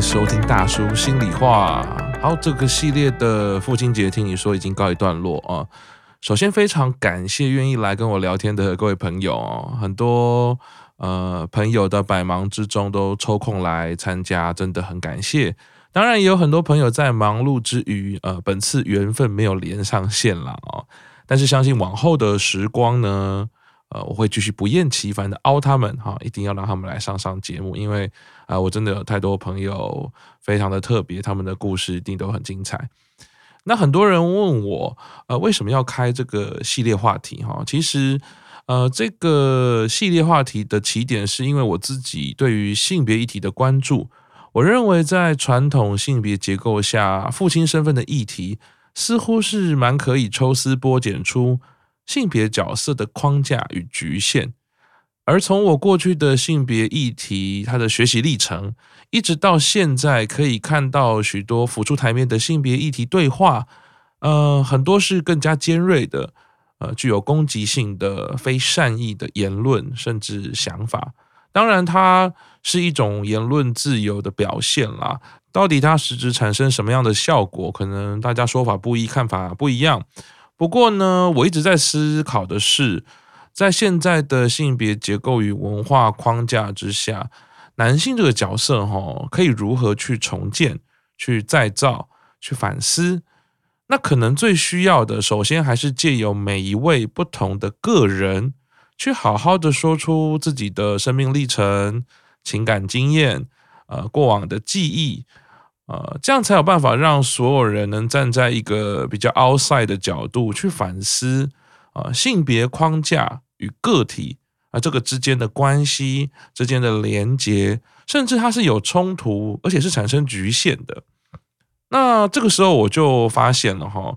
收听大叔心里话。好，这个系列的父亲节听你说已经告一段落啊。首先，非常感谢愿意来跟我聊天的各位朋友，很多呃朋友的百忙之中都抽空来参加，真的很感谢。当然，也有很多朋友在忙碌之余，呃，本次缘分没有连上线了哦。但是，相信往后的时光呢，呃，我会继续不厌其烦的凹他们哈，一定要让他们来上上节目，因为啊、我真的有太多朋友非常的特别，他们的故事一定都很精彩。那很多人问我，呃，为什么要开这个系列话题哈？其实，呃，这个系列话题的起点是因为我自己对于性别议题的关注。我认为在传统性别结构下，父亲身份的议题似乎是蛮可以抽丝剥茧出。性别角色的框架与局限，而从我过去的性别议题，他的学习历程，一直到现在，可以看到许多浮出台面的性别议题对话，呃，很多是更加尖锐的，呃，具有攻击性的非善意的言论，甚至想法。当然，它是一种言论自由的表现啦。到底它实质产生什么样的效果，可能大家说法不一，看法不一样。不过呢，我一直在思考的是，在现在的性别结构与文化框架之下，男性这个角色哈，可以如何去重建、去再造、去反思？那可能最需要的，首先还是借由每一位不同的个人，去好好的说出自己的生命历程、情感经验、呃，过往的记忆。呃，这样才有办法让所有人能站在一个比较 outside 的角度去反思啊，性别框架与个体啊，这个之间的关系之间的连结，甚至它是有冲突，而且是产生局限的。那这个时候我就发现了哈，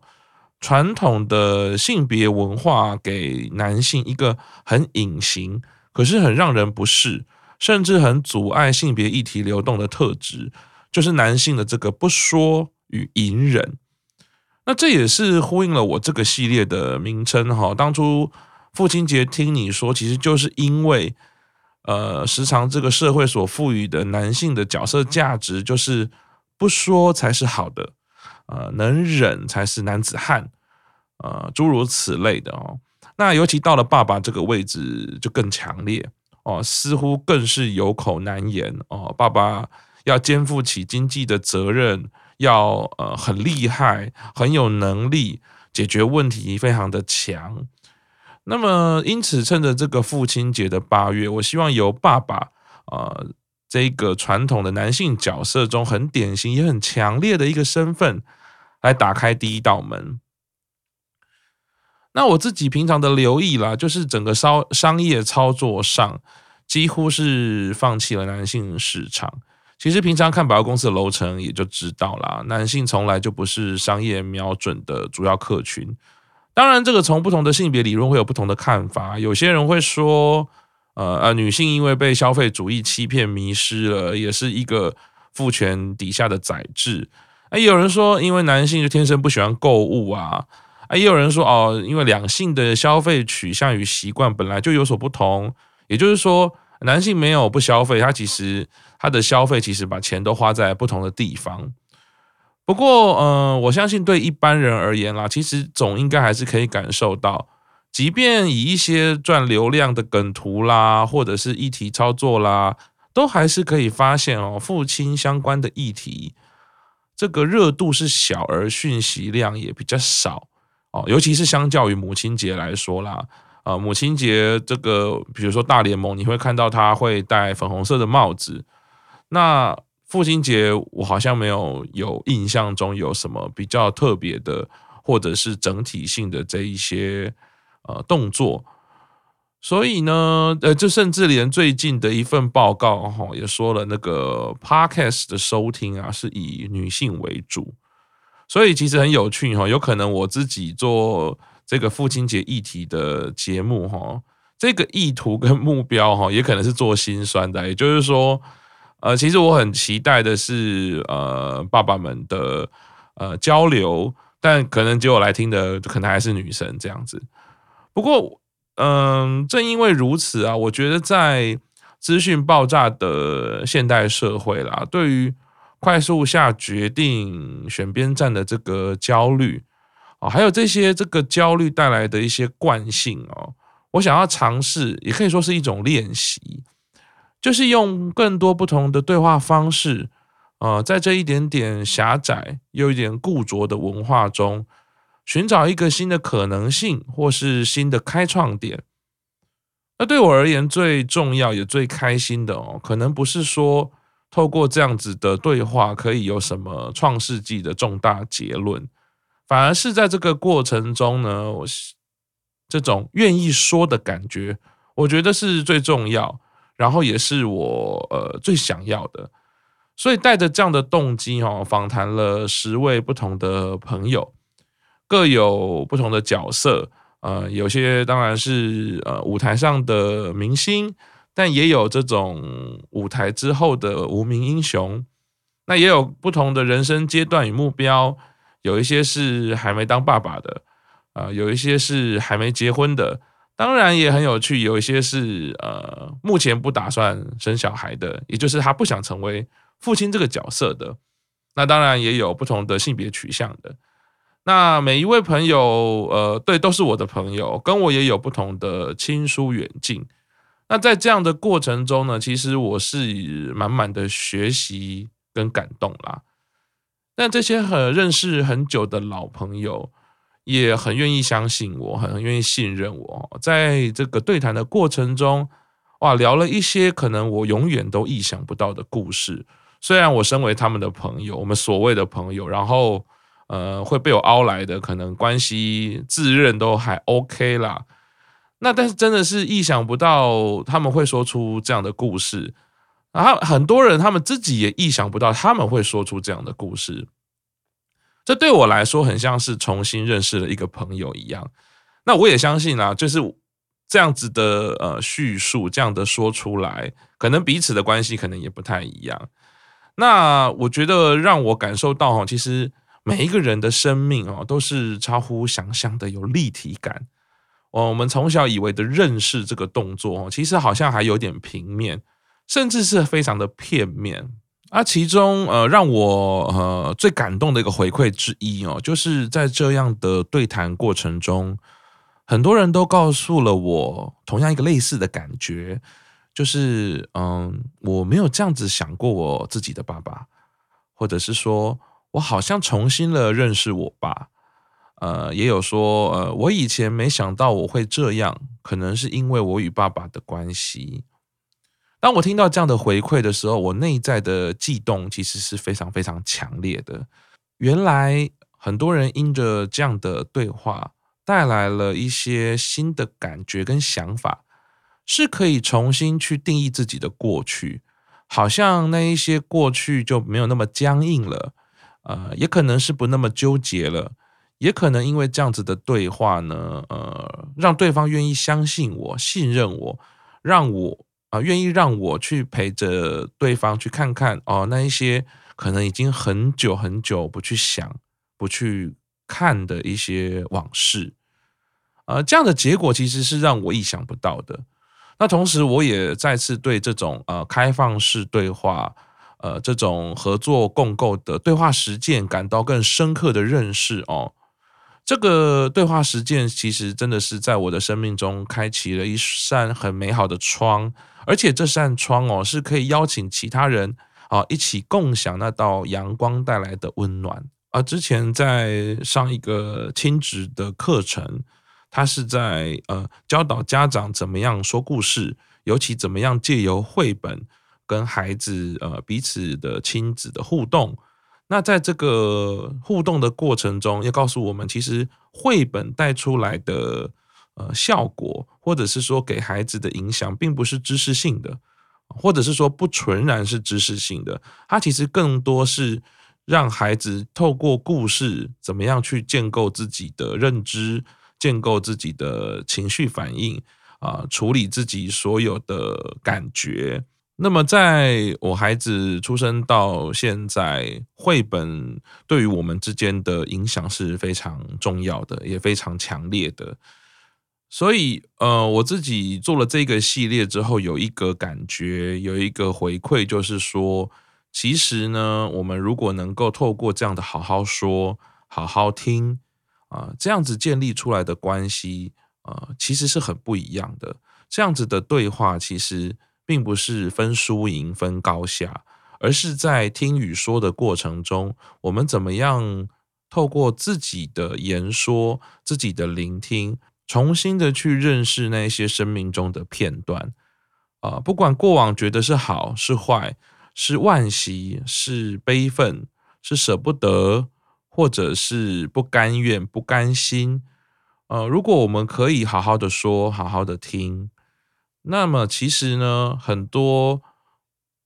传统的性别文化给男性一个很隐形，可是很让人不适，甚至很阻碍性别议题流动的特质。就是男性的这个不说与隐忍，那这也是呼应了我这个系列的名称哈。当初父亲节听你说，其实就是因为，呃，时常这个社会所赋予的男性的角色价值，就是不说才是好的，呃，能忍才是男子汉，呃，诸如此类的哦。那尤其到了爸爸这个位置，就更强烈哦，似乎更是有口难言哦，爸爸。要肩负起经济的责任，要呃很厉害，很有能力，解决问题非常的强。那么，因此趁着这个父亲节的八月，我希望由爸爸呃这个传统的男性角色中很典型也很强烈的一个身份，来打开第一道门。那我自己平常的留意啦，就是整个商商业操作上，几乎是放弃了男性市场。其实平常看百货公司的楼层也就知道啦，男性从来就不是商业瞄准的主要客群。当然，这个从不同的性别理论会有不同的看法。有些人会说，呃呃，女性因为被消费主义欺骗迷失了，也是一个父权底下的宰制。啊，也有人说，因为男性就天生不喜欢购物啊。啊，也有人说，哦，因为两性的消费取向与习惯本来就有所不同。也就是说，男性没有不消费，他其实。他的消费其实把钱都花在不同的地方，不过，嗯，我相信对一般人而言啦，其实总应该还是可以感受到，即便以一些赚流量的梗图啦，或者是议题操作啦，都还是可以发现哦，父亲相关的议题，这个热度是小，而讯息量也比较少哦，尤其是相较于母亲节来说啦，啊，母亲节这个，比如说大联盟，你会看到他会戴粉红色的帽子。那父亲节，我好像没有有印象中有什么比较特别的，或者是整体性的这一些呃动作，所以呢，呃，就甚至连最近的一份报告哈，也说了那个 Podcast 的收听啊，是以女性为主，所以其实很有趣哈，有可能我自己做这个父亲节议题的节目哈，这个意图跟目标哈，也可能是做心酸的，也就是说。呃，其实我很期待的是，呃，爸爸们的呃交流，但可能结果来听的可能还是女生这样子。不过，嗯、正因为如此啊，我觉得在资讯爆炸的现代社会啦，对于快速下决定、选边站的这个焦虑啊，还有这些这个焦虑带来的一些惯性哦，我想要尝试，也可以说是一种练习，就是用更多不同的对话方式，呃，在这一点点狭窄又一点固着的文化中，寻找一个新的可能性，或是新的开创点。那对我而言，最重要也最开心的哦，可能不是说透过这样子的对话可以有什么创世纪的重大结论，反而是在这个过程中呢，我这种愿意说的感觉，我觉得是最重要，然后也是我呃最想要的。所以带着这样的动机哦，访谈了十位不同的朋友，各有不同的角色。呃，有些当然是呃舞台上的明星，但也有这种舞台之后的无名英雄。那也有不同的人生阶段与目标，有一些是还没当爸爸的，啊、呃，有一些是还没结婚的，当然也很有趣。有一些是呃目前不打算生小孩的，也就是他不想成为父亲这个角色的。那当然也有不同的性别取向的。那每一位朋友，呃，对，都是我的朋友，跟我也有不同的亲疏远近。那在这样的过程中呢，其实我是满满的学习跟感动啦。但这些很认识很久的老朋友，也很愿意相信我，很愿意信任我。在这个对谈的过程中，哇，聊了一些可能我永远都意想不到的故事。虽然我身为他们的朋友，我们所谓的朋友，然后。呃，会被我凹来的，可能关系自认都还 OK 啦。那但是真的是意想不到，他们会说出这样的故事。然后很多人他们自己也意想不到，他们会说出这样的故事。这对我来说很像是重新认识了一个朋友一样。那我也相信啊，就是这样子的呃叙述，这样的说出来，可能彼此的关系可能也不太一样。那我觉得让我感受到哈，其实。每一个人的生命哦，都是超乎想象的有立体感。哦，我们从小以为的认识这个动作哦，其实好像还有点平面，甚至是非常的片面。啊其中呃，让我呃最感动的一个回馈之一哦，就是在这样的对谈过程中，很多人都告诉了我同样一个类似的感觉，就是嗯，我没有这样子想过我自己的爸爸，或者是说。我好像重新了认识我爸，呃，也有说，呃，我以前没想到我会这样，可能是因为我与爸爸的关系。当我听到这样的回馈的时候，我内在的悸动其实是非常非常强烈的。原来很多人因着这样的对话，带来了一些新的感觉跟想法，是可以重新去定义自己的过去，好像那一些过去就没有那么僵硬了。呃，也可能是不那么纠结了，也可能因为这样子的对话呢，呃，让对方愿意相信我、信任我，让我啊、愿意让我去陪着对方去看看哦，那一些可能已经很久很久不去想、不去看的一些往事，呃，这样的结果其实是让我意想不到的。那同时，我也再次对这种呃开放式对话。呃，这种合作共构的对话实践，感到更深刻的认识哦。这个对话实践其实真的是在我的生命中开启了一扇很美好的窗，而且这扇窗哦是可以邀请其他人啊一起共享那道阳光带来的温暖。而之前在上一个亲子的课程，他是在呃教导家长怎么样说故事，尤其怎么样借由绘本。跟孩子呃彼此的亲子的互动，那在这个互动的过程中，要告诉我们，其实绘本带出来的呃效果，或者是说给孩子的影响，并不是知识性的，或者是说不纯然是知识性的，它其实更多是让孩子透过故事，怎么样去建构自己的认知，建构自己的情绪反应啊、处理自己所有的感觉。那么，在我孩子出生到现在，绘本对于我们之间的影响是非常重要的，也非常强烈的。所以，呃，我自己做了这个系列之后，有一个感觉，有一个回馈，就是说，其实呢，我们如果能够透过这样的好好说、好好听啊、呃，这样子建立出来的关系，啊、呃，其实是很不一样的。这样子的对话，其实并不是分输赢、分高下，而是在听与说的过程中，我们怎么样？透过自己的言说，自己的聆听，重新的去认识那些生命中的片段，啊，不管过往觉得是好是坏，是惋惜是悲愤，是舍不得，或者是不甘愿不甘心，呃，如果我们可以好好的说，好好的听，那么其实呢，很多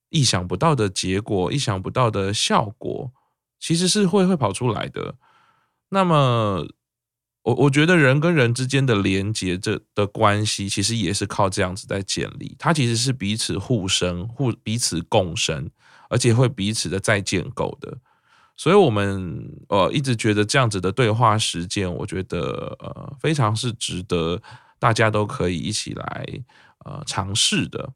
意想不到的结果，意想不到的效果。其实是会会跑出来的。那么，我我觉得人跟人之间的连接，这的关系，其实也是靠这样子在建立。它其实是彼此互生、互彼此共生，而且会彼此的再建构的。所以，我们呃一直觉得这样子的对话实践，我觉得呃非常是值得大家都可以一起来呃尝试的。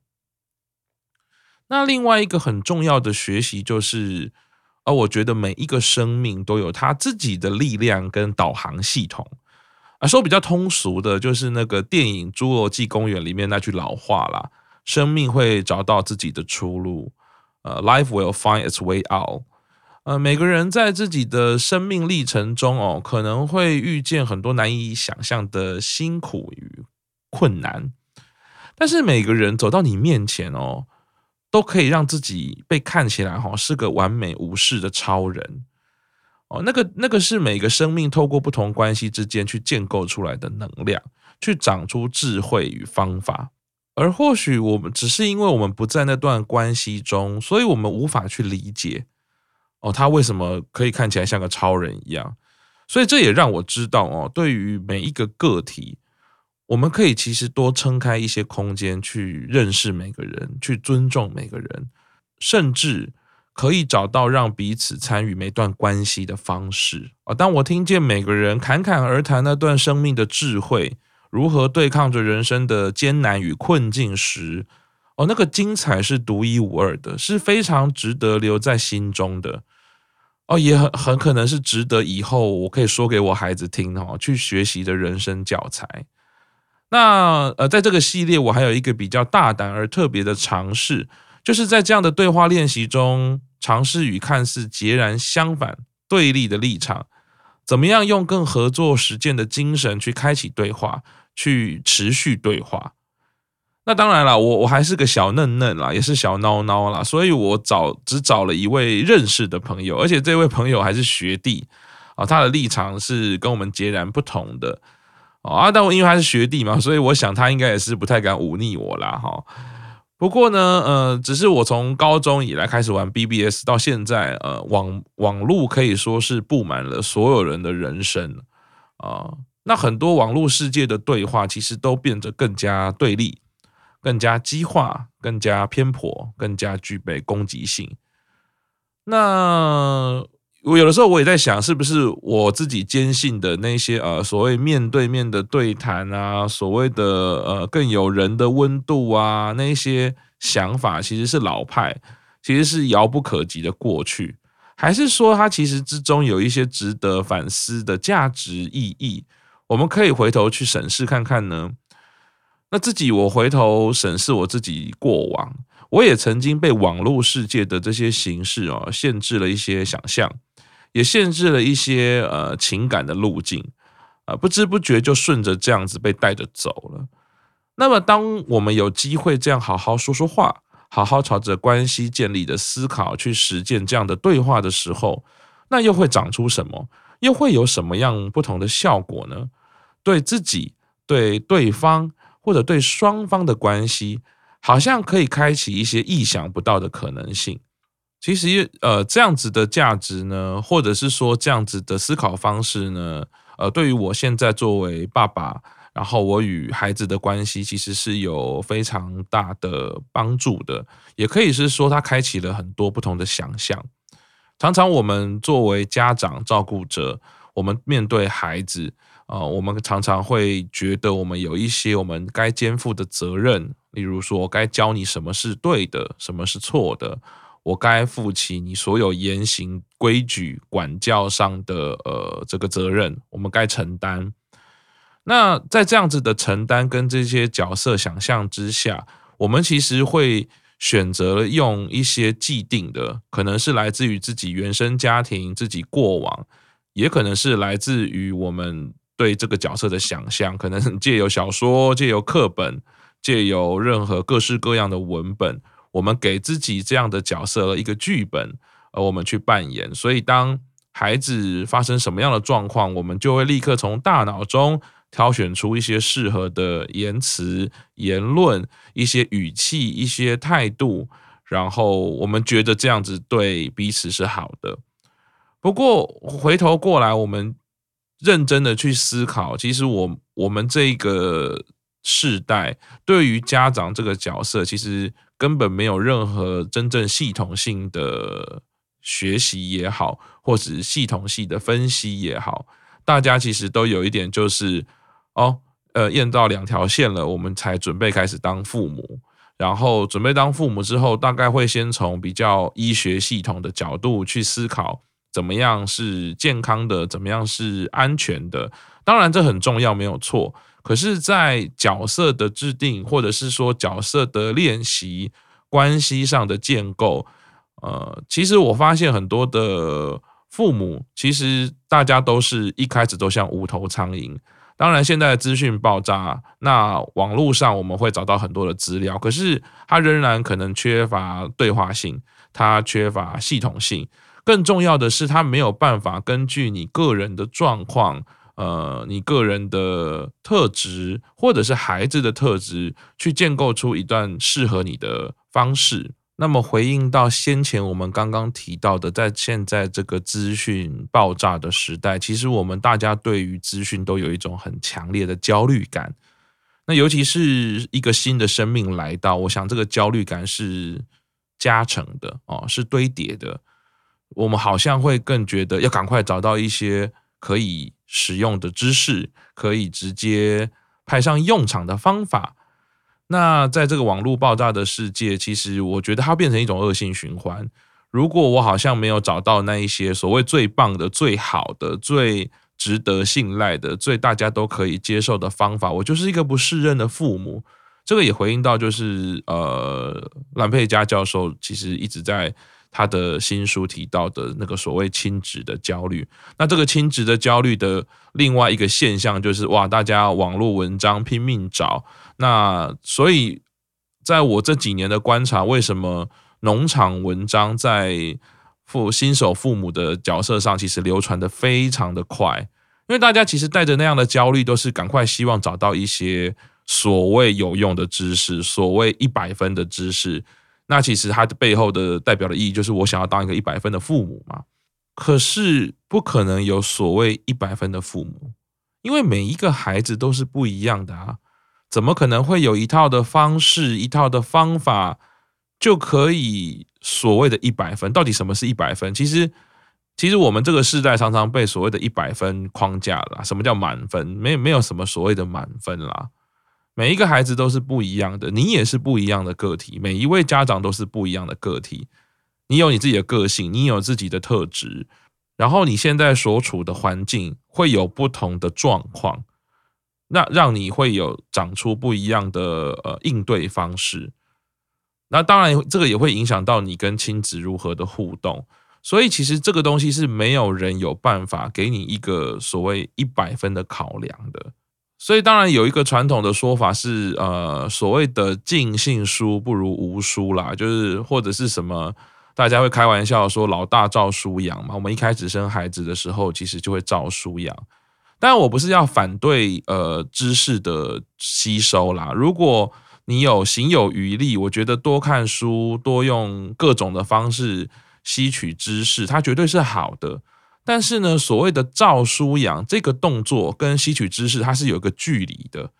那另外一个很重要的学习就是。而我觉得每一个生命都有他自己的力量跟导航系统。啊，说比较通俗的，就是那个电影《侏罗纪公园》里面那句老话啦：生命会找到自己的出路。呃，Life will find its way out。呃，每个人在自己的生命历程中哦，可能会遇见很多难以想象的辛苦与困难，但是每个人走到你面前哦。都可以让自己被看起来哈是个完美无视的超人哦，那个那个是每个生命透过不同关系之间去建构出来的能量，去长出智慧与方法。而或许我们只是因为我们不在那段关系中，所以我们无法去理解哦，他为什么可以看起来像个超人一样。所以这也让我知道哦，对于每一个个体。我们可以其实多撑开一些空间，去认识每个人，去尊重每个人，甚至可以找到让彼此参与每段关系的方式啊！当我听见每个人侃侃而谈那段生命的智慧，如何对抗着人生的艰难与困境时，哦，那个精彩是独一无二的，是非常值得留在心中的哦，也很很可能是值得以后我可以说给我孩子听哦，去学习的人生教材。那呃，在这个系列，我还有一个比较大胆而特别的尝试，就是在这样的对话练习中，尝试与看似截然相反、对立的立场，怎么样用更合作实践的精神去开启对话，去持续对话。那当然了，我我还是个小嫩嫩啦，也是小孬孬啦，所以我找只找了一位认识的朋友，而且这位朋友还是学弟啊，他的立场是跟我们截然不同的。啊，但我因为他是学弟嘛，所以我想他应该也是不太敢忤逆我啦，哈。不过呢，呃，只是我从高中以来开始玩 BBS 到现在，呃，网网路可以说是布满了所有人的人生啊。那很多网络世界的对话，其实都变得更加对立、更加激化、更加偏颇、更加具备攻击性。那。我有的时候我也在想，是不是我自己坚信的那些呃所谓面对面的对谈啊，所谓的呃更有人的温度啊，那些想法其实是老派，其实是遥不可及的过去，还是说它其实之中有一些值得反思的价值意义？我们可以回头去审视看看呢？那自己我回头审视我自己过往，我也曾经被网络世界的这些形式哦限制了一些想象。也限制了一些呃情感的路径，啊，不知不觉就顺着这样子被带着走了。那么，当我们有机会这样好好说说话，好好朝着关系建立的思考去实践这样的对话的时候，那又会长出什么？又会有什么样不同的效果呢？对自己、对对方或者对双方的关系，好像可以开启一些意想不到的可能性。其实，呃，这样子的价值呢，或者是说这样子的思考方式呢，呃，对于我现在作为爸爸，然后我与孩子的关系，其实是有非常大的帮助的。也可以是说，它开启了很多不同的想象。常常我们作为家长、照顾者，我们面对孩子，呃，我们常常会觉得我们有一些我们该肩负的责任，例如说，该教你什么是对的，什么是错的，我该负起你所有言行规矩、管教上的呃这个责任，我们该承担。那在这样子的承担跟这些角色想象之下，我们其实会选择用一些既定的，可能是来自于自己原生家庭、自己过往，也可能是来自于我们。对这个角色的想象，可能借由小说、借由课本、借由任何各式各样的文本，我们给自己这样的角色一个剧本，而我们去扮演。所以，当孩子发生什么样的状况，我们就会立刻从大脑中挑选出一些适合的言辞、言论、一些语气、一些态度，然后我们觉得这样子对彼此是好的。不过，回头过来，我们。认真的去思考，其实我我们这个世代对于家长这个角色，其实根本没有任何真正系统性的学习也好，或是系统性的分析也好，大家其实都有一点就是，哦，呃，验到两条线了，我们才准备开始当父母，然后准备当父母之后，大概会先从比较医学系统的角度去思考。怎么样是健康的？怎么样是安全的？当然这很重要，没有错。可是，在角色的制定，或者是说角色的练习、关系上的建构，呃，其实我发现很多的父母，其实大家都是一开始都像无头苍蝇。当然，现在的资讯爆炸，那网络上我们会找到很多的资料，可是它仍然可能缺乏对话性，它缺乏系统性。更重要的是，他没有办法根据你个人的状况，呃，你个人的特质，或者是孩子的特质，去建构出一段适合你的方式。那么，回应到先前我们刚刚提到的，在现在这个资讯爆炸的时代，其实我们大家对于资讯都有一种很强烈的焦虑感。那尤其是一个新的生命来到，我想这个焦虑感是加成的哦，是堆叠的。我们好像会更觉得要赶快找到一些可以使用的知识，可以直接派上用场的方法。那在这个网络爆炸的世界，其实我觉得它变成一种恶性循环。如果我好像没有找到那一些所谓最棒的、最好的、最值得信赖的、最大家都可以接受的方法，我就是一个不适任的父母。这个也回应到，就是呃，兰佩嘉教授其实一直在。他的新书提到的那个所谓亲职的焦虑，那这个亲职的焦虑的另外一个现象就是哇，大家网络文章拼命找，那所以在我这几年的观察，为什么农场文章在父新手父母的角色上其实流传的非常的快？因为大家其实带着那样的焦虑，都是赶快希望找到一些所谓有用的知识，所谓一百分的知识。那其实它的背后的代表的意义就是我想要当一个一百分的父母嘛。可是不可能有所谓一百分的父母，因为每一个孩子都是不一样的啊。怎么可能会有一套的方式、一套的方法就可以所谓的一百分？到底什么是一百分？其实，其实我们这个世代常常被所谓的一百分框架了。什么叫满分？没没有什么所谓的满分啦。每一个孩子都是不一样的，你也是不一样的个体。每一位家长都是不一样的个体，你有你自己的个性，你有自己的特质，然后你现在所处的环境会有不同的状况，那让你会有长出不一样的呃应对方式。那当然，这个也会影响到你跟亲子如何的互动。所以，其实这个东西是没有人有办法给你一个所谓一百分的考量的。所以当然有一个传统的说法是，呃，所谓的尽信书不如无书啦，就是或者是什么，大家会开玩笑说老大照书养嘛。我们一开始生孩子的时候，其实就会照书养。但我不是要反对呃知识的吸收啦，如果你有行有余力，我觉得多看书，多用各种的方式吸取知识，它绝对是好的。但是呢，所谓的照书养这个动作跟吸取知识，它是有一个距离的。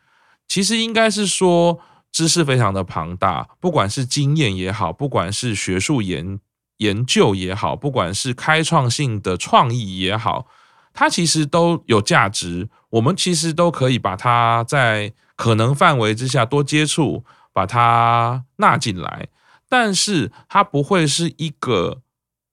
其实应该是说，知识非常的庞大，不管是经验也好，不管是学术研研究也好，不管是开创性的创意也好，它其实都有价值。我们其实都可以把它在可能范围之下多接触，把它纳进来。但是它不会是一个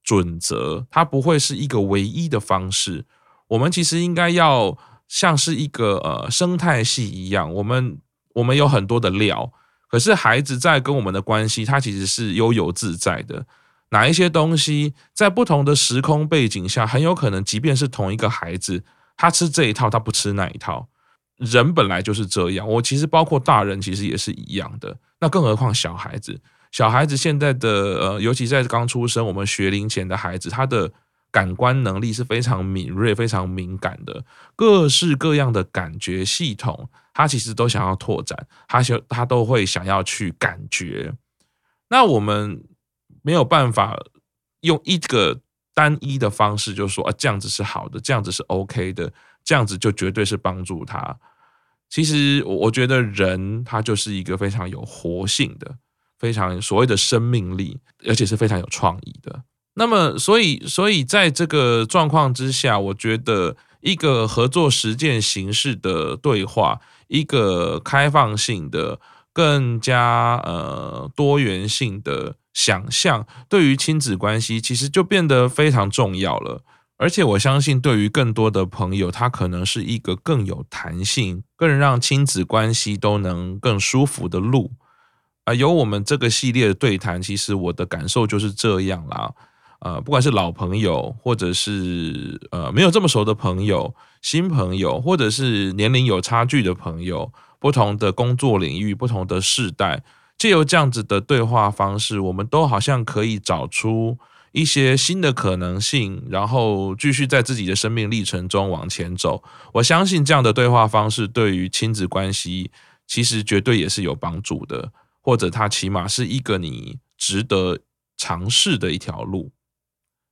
准则，它不会是一个唯一的方式。我们其实应该要像是一个呃生态系一样，我们我们有很多的料，可是孩子在跟我们的关系，他其实是悠游自在的。哪一些东西在不同的时空背景下，很有可能，即便是同一个孩子，他吃这一套，他不吃那一套。人本来就是这样，我其实包括大人，其实也是一样的。那更何况小孩子，小孩子现在的呃，尤其在刚出生，我们学龄前的孩子，他的感官能力是非常敏锐、非常敏感的，各式各样的感觉系统，他其实都想要拓展，他想他都会想要去感觉。那我们。没有办法用一个单一的方式，就说啊，这样子是好的，这样子是 OK 的，这样子就绝对是帮助他。其实我我觉得人他就是一个非常有活性的，非常所谓的生命力，而且是非常有创意的。那么，所以，所以在这个状况之下，我觉得一个合作实践形式的对话，一个开放性的、更加呃多元性的。想象对于亲子关系其实就变得非常重要了，而且我相信对于更多的朋友，它可能是一个更有弹性、更让亲子关系都能更舒服的路。啊，有我们这个系列的对谈，其实我的感受就是这样啦。呃，不管是老朋友，或者是呃没有这么熟的朋友、新朋友，或者是年龄有差距的朋友，不同的工作领域、不同的世代。借由这样子的对话方式，我们都好像可以找出一些新的可能性，然后继续在自己的生命历程中往前走。我相信这样的对话方式对于亲子关系其实绝对也是有帮助的，或者它起码是一个你值得尝试的一条路。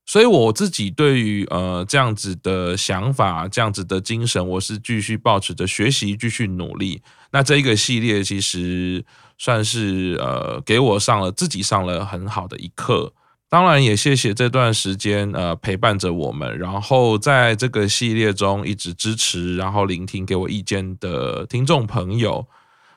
所以我自己对于呃这样子的想法、这样子的精神，我是继续保持着学习、继续努力。那这一个系列其实算是呃给我上了自己上了很好的一课。当然也谢谢这段时间呃陪伴着我们，然后在这个系列中一直支持，然后聆听给我意见的听众朋友。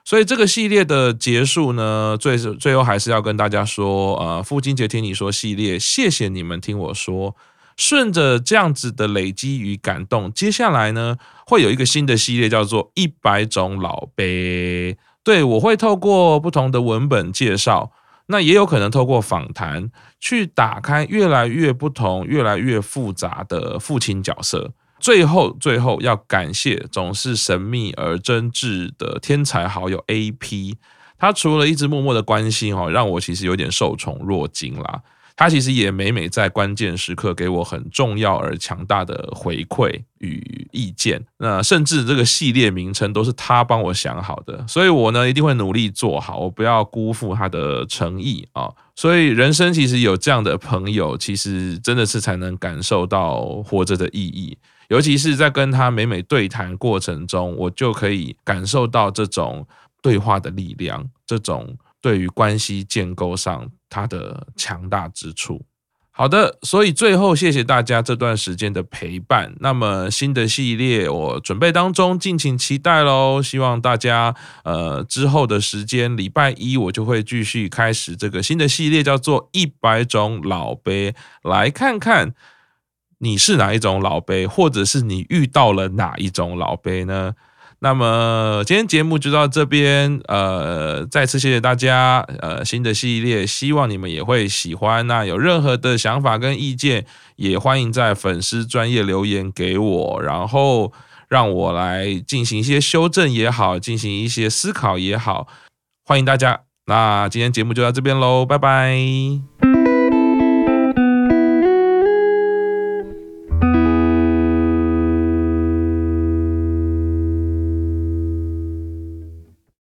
所以这个系列的结束呢，最最后还是要跟大家说，呃，父亲节听你说系列，谢谢你们听我说。顺着这样子的累积与感动，接下来呢，会有一个新的系列，叫做一百种老杯。对，我会透过不同的文本介绍，那也有可能透过访谈，去打开越来越不同、越来越复杂的父亲角色。最后，最后要感谢总是神秘而真挚的天才好友 AP，他除了一直默默的关心哦，让我其实有点受宠若惊啦。他其实也每每在关键时刻给我很重要而强大的回馈与意见，那甚至这个系列名称都是他帮我想好的，所以我呢一定会努力做好，我不要辜负他的诚意啊。所以人生其实有这样的朋友，其实真的是才能感受到活着的意义。尤其是在跟他每每对谈过程中，我就可以感受到这种对话的力量，这种对于关系建构上它的强大之处。好的，所以最后谢谢大家这段时间的陪伴。那么新的系列我准备当中，敬请期待喽。希望大家呃之后的时间，礼拜一我就会继续开始这个新的系列，叫做一百种老杯，来看看。你是哪一种老杯，或者是你遇到了哪一种老杯呢？那么今天节目就到这边，呃，再次谢谢大家，呃，新的系列希望你们也会喜欢。那有任何的想法跟意见，也欢迎在粉丝专业留言给我，然后让我来进行一些修正也好，进行一些思考也好，欢迎大家。那今天节目就到这边喽，拜拜。